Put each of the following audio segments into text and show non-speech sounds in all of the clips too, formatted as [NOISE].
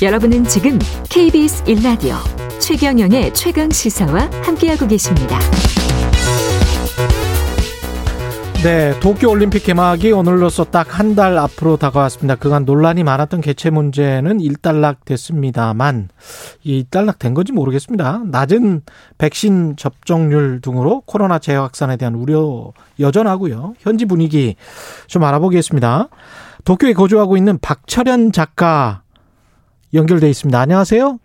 여러분은 지금 KBS 1라디오 최경영의 최강 시사와 함께하고 계십니다. 네, 도쿄올림픽 개막이 오늘로서 딱 한 달 앞으로 다가왔습니다. 그간 논란이 많았던 개최 문제는 일단락 됐습니다만 이 일단락 된 건지 모르겠습니다. 낮은 백신 접종률 등으로 코로나 재확산에 대한 우려 여전하고요. 현지 분위기 좀 알아보겠습니다. 도쿄에 거주하고 있는 박철현 작가 연결돼 있습니다. 안녕하세요.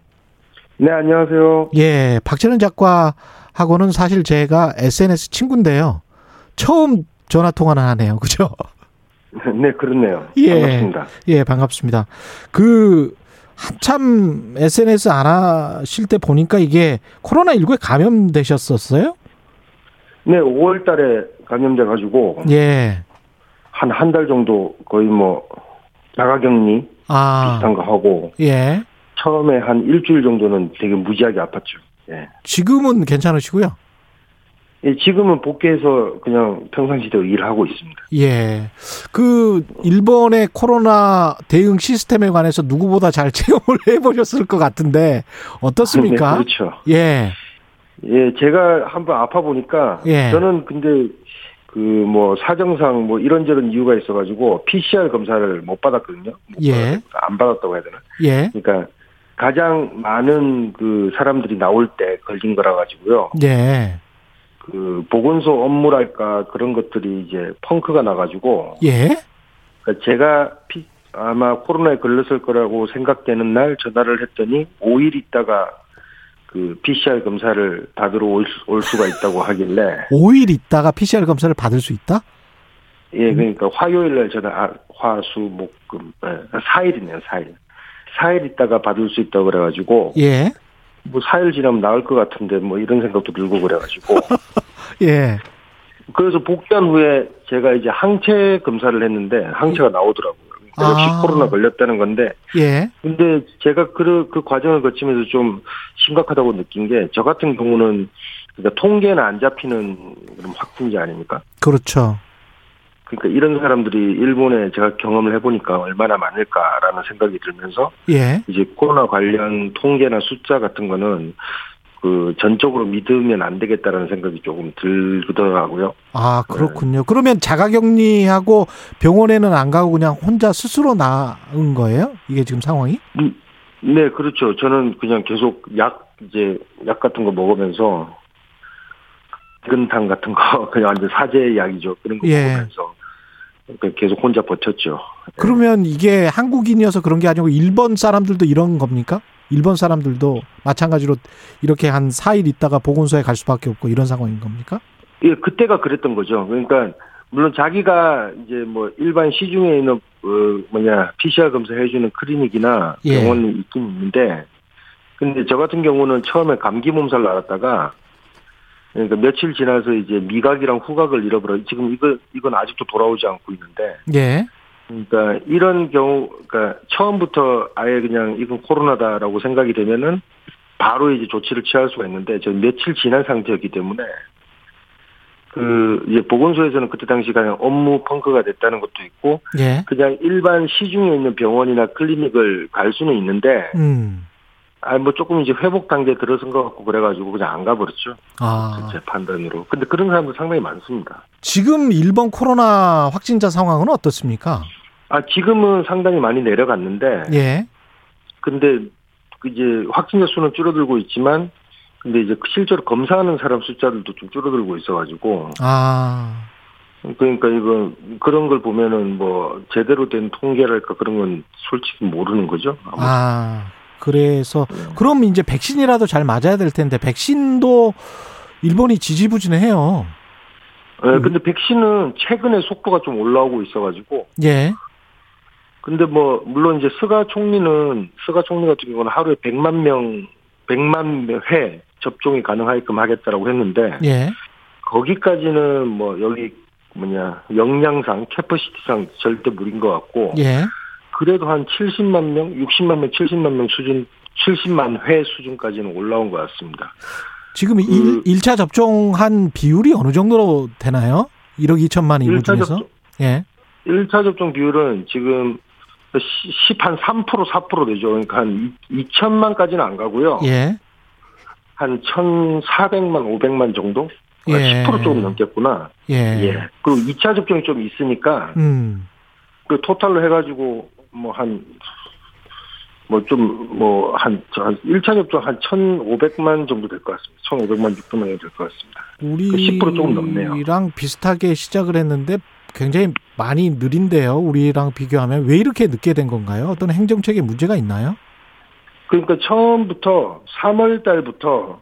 네, 안녕하세요. 예, 박철현 작가하고는 사실 제가 SNS 친구인데요. 처음 전화 통화를 하네요. 그죠? [LAUGHS] 네, 그렇네요. 예. 반갑습니다. 예, 반갑습니다. 그 한참 SNS 안 하실 때 보니까 이게 코로나19에 감염되셨었어요? 네, 5월 달에 감염돼 가지고 예. 한 한 달 정도 거의 뭐 자가 격리 아. 비슷한 거 하고 예. 처음에 한 일주일 정도는 되게 무지하게 아팠죠. 예. 지금은 괜찮으시고요. 예, 지금은 복귀해서 그냥 평상시대로 일하고 있습니다. 예. 그 일본의 코로나 대응 시스템에 관해서 누구보다 잘 [LAUGHS] 체험을 해 보셨을 것 같은데 어떻습니까? 네, 그렇죠. 예. 예, 제가 한번 아파 보니까 예. 저는 근데 그 뭐 사정상 뭐 이런저런 이유가 있어가지고 PCR 검사를 못 받았거든요. 못 예. 안 받았다고 해야 되나? 예. 그러니까 가장 많은 그 사람들이 나올 때 걸린 거라 가지고요. 예. 그 보건소 업무랄까 그런 것들이 이제 펑크가 나가지고 예. 그러니까 제가 피- 아마 코로나에 걸렸을 거라고 생각되는 날 전화를 했더니 5일 있다가 그 PCR 검사를 받으러 올, 수- 올 수가 있다고 하길래 [LAUGHS] 5일 있다가 PCR 검사를 받을 수 있다? 예 그러니까 화요일 날 전화 아, 화 수 목금 예, 4일이네요 4일 4일 있다가 받을 수 있다고 그래가지고 예. 뭐 4일 지나면 나을 것 같은데 뭐 이런 생각도 들고 그래가지고 [LAUGHS] 예. 그래서 복귀한 후에 제가 이제 항체 검사를 했는데 항체가 나오더라고요. 역시 아. 코로나 걸렸다는 건데 예. 근데 제가 그, 그 과정을 거치면서 좀 심각하다고 느낀 게 저 같은 경우는 그러니까 통계는 안 잡히는 그런 확진자 아닙니까? 그렇죠. 그러니까 이런 사람들이 일본에 제가 경험을 해보니까 얼마나 많을까라는 생각이 들면서 예. 이제 코로나 관련 통계나 숫자 같은 거는 그 전적으로 믿으면 안 되겠다라는 생각이 조금 들더라고요. 아, 그렇군요. 그러면 자가격리하고 병원에는 안 가고 그냥 혼자 스스로 나은 거예요? 이게 지금 상황이? 음, 네, 그렇죠. 저는 그냥 계속 약 이제 약 같은 거 먹으면서 근탕 같은 거 [LAUGHS] 그냥 완전 사제 약이죠. 그런 거 예. 먹으면서 계속 혼자 버텼죠. 그러면 이게 한국인이어서 그런 게 아니고 일본 사람들도 이런 겁니까? 일본 사람들도 마찬가지로 이렇게 한 4일 있다가 보건소에 갈 수밖에 없고 이런 상황인 겁니까? 예, 그때가 그랬던 거죠. 그러니까 물론 자기가 이제 뭐 일반 시중에 있는 어 뭐냐 PCR 검사 해주는 클리닉이나 예. 병원이 있긴 있는데, 근데 저 같은 경우는 처음에 감기 몸살 나왔다가 그러니까 며칠 지나서 이제 미각이랑 후각을 잃어버려. 지금 이거 이건 아직도 돌아오지 않고 있는데, 예. 그러니까 이런 경우, 그러니까 처음부터 아예 그냥 이건 코로나다라고 생각이 되면은 바로 이제 조치를 취할 수가 있는데 저 며칠 지난 상태였기 때문에 그 이제 보건소에서는 그때 당시 그냥 업무 펑크가 됐다는 것도 있고 예. 그냥 일반 시중에 있는 병원이나 클리닉을 갈 수는 있는데 음. 아뭐 조금 이제 회복 단계에 들어선 것 같고 그래가지고 그냥 안 가버렸죠 아. 제 판단으로 근데 그런 사람들 상당히 많습니다 지금 일본 코로나 확진자 상황은 어떻습니까? 아 지금은 상당히 많이 내려갔는데 예. 근데 그 이제 확진자 수는 줄어들고 있지만 근데 이제 실제로 검사하는 사람 숫자들도 좀 줄어들고 있어가지고 아. 그러니까 이거 그런 걸 보면은 뭐 제대로 된 통계랄까 그런 건 솔직히 모르는 거죠. 아마. 아. 그래서 네. 그럼 이제 백신이라도 잘 맞아야 될 텐데 백신도 일본이 지지부진해요. 예, 근데 백신은 최근에 속도가 좀 올라오고 있어가지고 예. 근데 뭐 물론 이제 스가 총리는 스가 총리 같은 경우는 하루에 100만 명 100만 회 접종이 가능하게끔 하겠다라고 했는데 예. 거기까지는 뭐 여기 뭐냐 역량상 capacity상 절대 무리인 것 같고 예. 그래도 한 70만 명, 60만 명, 70만 명 수준, 70만 회 수준까지는 올라온 것 같습니다. 지금 그- 일 1차 접종한 비율이 어느 정도로 되나요? 1억 2천만 인구 1차 중에서? 접종, 예. 1차 접종 비율은 지금 10 한 3% 4% 되죠. 그러니까 한 2천만까지는 안 가고요. 예. 한 1,400만, 500만 정도? 예. 10% 조금 넘겠구나. 예. 예. 그리고 2차 접종이 좀 있으니까 음. 그 토탈로 해가지고 뭐한 뭐좀뭐한저한 1차 접종 한 1,500만 정도 될 것 같습니다. 1,500만 600만 정도 될 것 같습니다. 우리 10% 조금 넘네요. 랑 비슷하게 시작을 했는데 굉장히 많이 느린데요. 우리랑 비교하면 왜 이렇게 늦게 된 건가요? 어떤 행정책에 문제가 있나요? 그러니까 처음부터 3월 달부터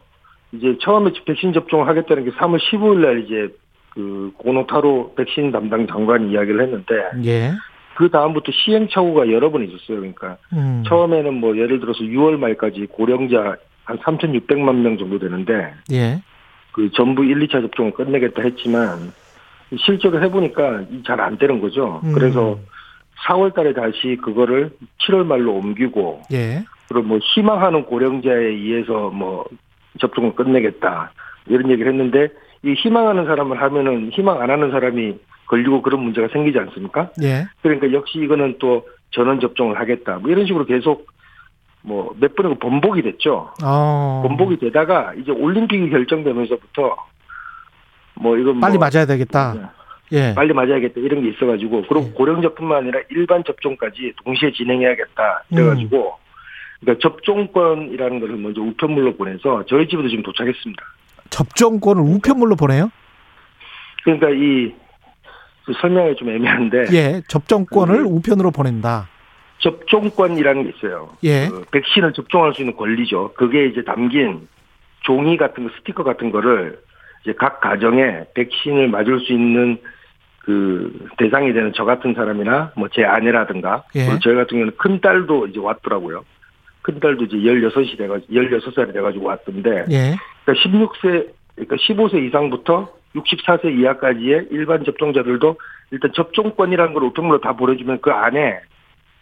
이제 처음에 백신 접종을 하겠다는 게 3월 15일 날 이제 그 고노타로 백신 담당 장관이 이야기를 했는데 예. 그 다음부터 시행착오가 여러 번 있었어요. 그러니까 음. 처음에는 뭐 예를 들어서 6월 말까지 고령자 한 3,600만 명 정도 되는데 예. 그 전부 1, 2차 접종을 끝내겠다 했지만 실제로 해보니까 잘 안 되는 거죠. 음. 그래서 4월 달에 다시 그거를 7월 말로 옮기고 예. 그리고 뭐 희망하는 고령자에 의해서 뭐 접종을 끝내겠다 이런 얘기를 했는데 이 희망하는 사람을 하면은 희망 안 하는 사람이 걸리고 그런 문제가 생기지 않습니까? 예. 그러니까 역시 이거는 또 전원 접종을 하겠다 뭐 이런 식으로 계속 뭐 몇 번이고 번복이 됐죠. 어. 번복이 되다가 이제 올림픽이 결정되면서부터 뭐 이건 빨리 뭐 맞아야 되겠다. 예. 빨리 맞아야겠다 이런 게 있어가지고 그리고 예. 고령자뿐만 아니라 일반 접종까지 동시에 진행해야겠다 그래가지고 그러니까 접종권이라는 것을 먼저 우편물로 보내서 저희 집에도 지금 도착했습니다. 접종권을 우편물로 보내요? 그러니까 이 설명이 좀 애매한데 예. 접종권을 그- 우편으로 보낸다. 접종권이라는 게 있어요. 예. 그 백신을 접종할 수 있는 권리죠. 그게 이제 담긴 종이 같은 거, 스티커 같은 거를 이제 각 가정에 백신을 맞을 수 있는 그 대상이 되는 저 같은 사람이나 뭐 제 아내라든가 예. 그리고 저희 같은 경우는 큰 딸도 이제 왔더라고요. 큰 딸도 이제 16이 돼가지고 16살이 돼가지고 왔던데 예. 그러니까 16세 그러니까 15세 이상부터 64세 이하까지의 일반 접종자들도 일단 접종권이라는 걸 우편물로 다 보내주면 그 안에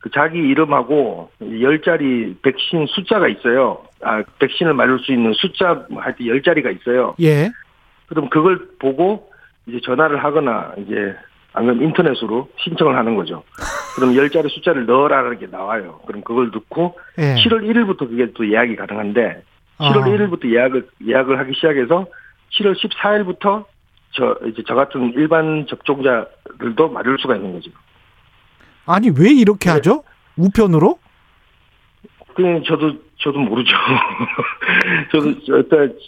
그 자기 이름하고 열 자리 백신 숫자가 있어요. 아 백신을 맞을 수 있는 숫자 뭐 하여튼 열 자리가 있어요. 예. 그럼 그걸 보고 이제 전화를 하거나 이제 안 그러면 인터넷으로 신청을 하는 거죠. 그럼 열 자리 숫자를 넣어라라는 게 나와요. 그럼 그걸 넣고 예. 7월 1일부터 그게 또 예약이 가능한데 7월 아. 1일부터 예약을 예약을 하기 시작해서 7월 14일부터 저 이제 저 같은 일반 접종자들도 맞을 수가 있는 거죠. 아니 왜 이렇게 네. 하죠? 우편으로? 그냥 저도 저도 모르죠. [LAUGHS] 저도 저,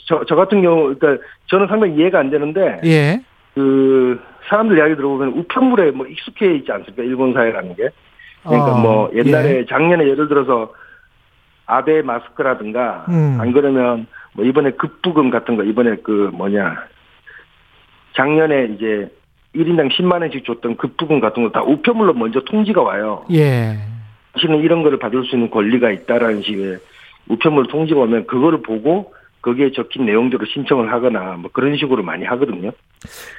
저, 저 같은 경우 그러니까 저는 상당히 이해가 안 되는데 예. 그 사람들 이야기 들어보면 우편물에 뭐 익숙해 있지 않습니까? 일본 사회라는 게. 그러니까 어, 뭐 옛날에 예. 작년에 예를 들어서 아베 마스크라든가 음. 안 그러면 뭐 이번에 급부금 같은 거 이번에 그 뭐냐 작년에 이제 1인당 10만 원씩 줬던 급부금 같은 거 다 우편물로 먼저 통지가 와요. 예. 당신은 이런 거를 받을 수 있는 권리가 있다라는 식의 우편물 통지가 오면 그거를 보고 거기에 적힌 내용대로 신청을 하거나 뭐 그런 식으로 많이 하거든요.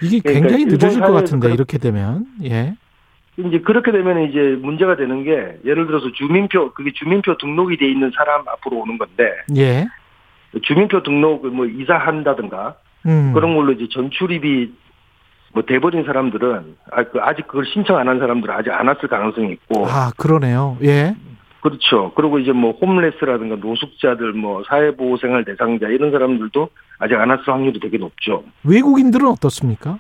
이게 그러니까 굉장히 늦어질 것 같은데 그런- 이렇게 되면 예. 이제 그렇게 되면 이제 문제가 되는 게 예를 들어서 주민표 그게 주민표 등록이 돼 있는 사람 앞으로 오는 건데 예. 주민표 등록을 뭐 이사한다든가 음. 그런 걸로 이제 전출입이 뭐 돼버린 사람들은 아, 그 아직 그걸 신청 안 한 사람들은 아직 안 왔을 가능성이 있고 아 그러네요. 예. 그렇죠. 그리고 이제 뭐 홈레스라든가 노숙자들 뭐 사회보호생활 대상자 이런 사람들도 아직 안 왔을 확률이 되게 높죠. 외국인들은 어떻습니까?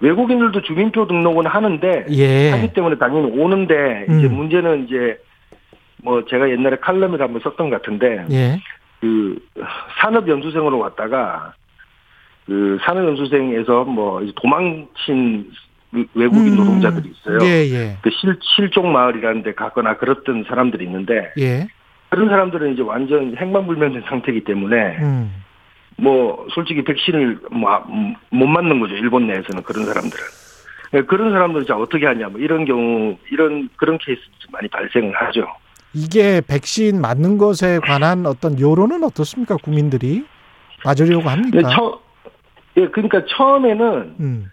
외국인들도 주민표 등록은 하는데 예. 하기 때문에 당연히 오는데 이제 음. 문제는 이제 뭐 제가 옛날에 칼럼을 한번 썼던 것 같은데 예. 그 산업 연수생으로 왔다가 그 산업연수생에서 뭐 이제 도망친 외국인 음. 노동자들이 있어요. 예, 예. 그 실, 실종 마을이라는 데 갔거나 그랬던 사람들이 있는데 예. 그런 사람들은 이제 완전 행방불명된 상태이기 때문에 음. 뭐 솔직히 백신을 뭐못 맞는 거죠 일본 내에서는 그런 사람들은 예, 그런 사람들은 자 어떻게 하냐 뭐 이런 경우 이런 그런 케이스 많이 발생을 하죠. 이게 백신 맞는 것에 관한 어떤 여론은 어떻습니까? 국민들이 맞으려고 합니까? 예, 처, 예, 그러니까 처음에는 음.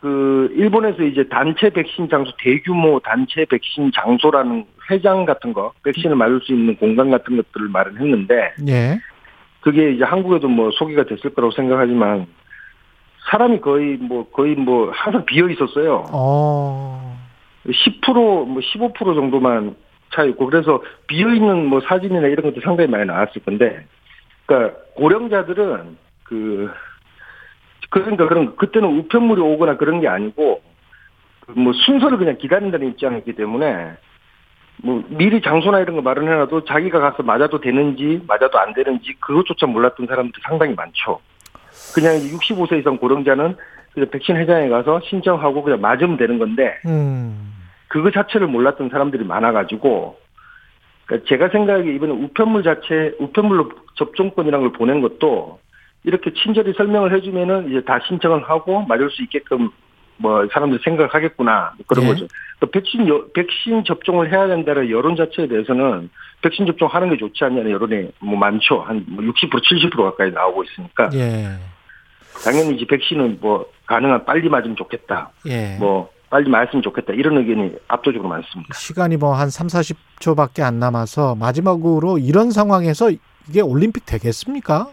그 일본에서 이제 단체 백신 장소 대규모 단체 백신 장소라는 회장 같은 거 백신을 맞을 수 있는 공간 같은 것들을 마련했는데 예. 그게 이제 한국에도 뭐 소개가 됐을 거라고 생각하지만 사람이 거의 뭐 거의 뭐 항상 비어 있었어요. 어. 10%뭐 15% 정도만 차 있고 그래서 비어 있는 뭐 사진이나 이런 것도 상당히 많이 나왔을 건데, 그러니까 고령자들은 그 그러니까 그런 그때는 우편물이 오거나 그런 게 아니고 뭐 순서를 그냥 기다린다는 입장이기 때문에 뭐 미리 장소나 이런 거 마련해놔도 자기가 가서 맞아도 되는지 맞아도 안 되는지 그것조차 몰랐던 사람들이 상당히 많죠. 그냥 65세 이상 고령자는 그냥 백신 회장에 가서 신청하고 그냥 맞으면 되는 건데 음. 그거 자체를 몰랐던 사람들이 많아가지고 그러니까 제가 생각하기에 이번에 우편물 자체 우편물로 접종권이라는 걸 보낸 것도 이렇게 친절히 설명을 해주면은 이제 다 신청을 하고 맞을 수 있게끔 뭐 사람들이 생각하겠구나 그런 네. 거죠. 또 백신 여- 백신 접종을 해야 된다는 여론 자체에 대해서는 백신 접종하는 게 좋지 않냐는 여론이 뭐 많죠. 한 60% 70% 가까이 나오고 있으니까 예. 당연히 이제 백신은 뭐 가능한 빨리 맞으면 좋겠다. 예. 뭐 빨리 맞으면 좋겠다. 이런 의견이 압도적으로 많습니다. 시간이 뭐 한 3, 40초밖에 안 남아서 마지막으로 이런 상황에서 이게 올림픽 되겠습니까?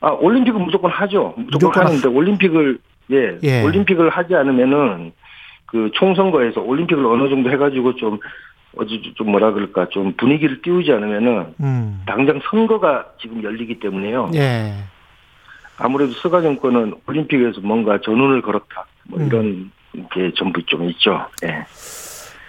아 올림픽은 무조건 하죠. 무조건, 무조건 하는데 올림픽을 예, 예. 올림픽을 하지 않으면은 그 총선거에서 올림픽을 어느 정도 해가지고 좀 어제 좀 뭐라 그럴까 좀 분위기를 띄우지 않으면은 음. 당장 선거가 지금 열리기 때문에요. 예. 아무래도 스가 정권은 올림픽에서 뭔가 전운을 걸었다. 뭐 음. 이런 게 전부 좀 있죠. 예.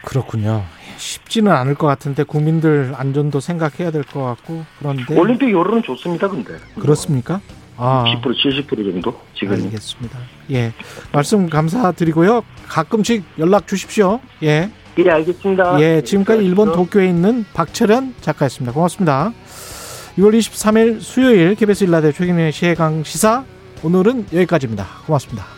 그렇군요. 쉽지는 않을 것 같은데 국민들 안전도 생각해야 될 것 같고 그런데 올림픽 여론은 좋습니다, 근데. 그렇습니까? 아, 10% 70% 정도 지금. 알겠습니다. 예. 말씀 감사드리고요. 가끔씩 연락 주십시오. 예. 예, 알겠습니다. 예, 지금까지 네, 일본. 도쿄에 있는 박철현 작가였습니다. 고맙습니다. 6월 23일 수요일 KBS 일라디오 최경의 시해강 시사 오늘은 여기까지입니다. 고맙습니다.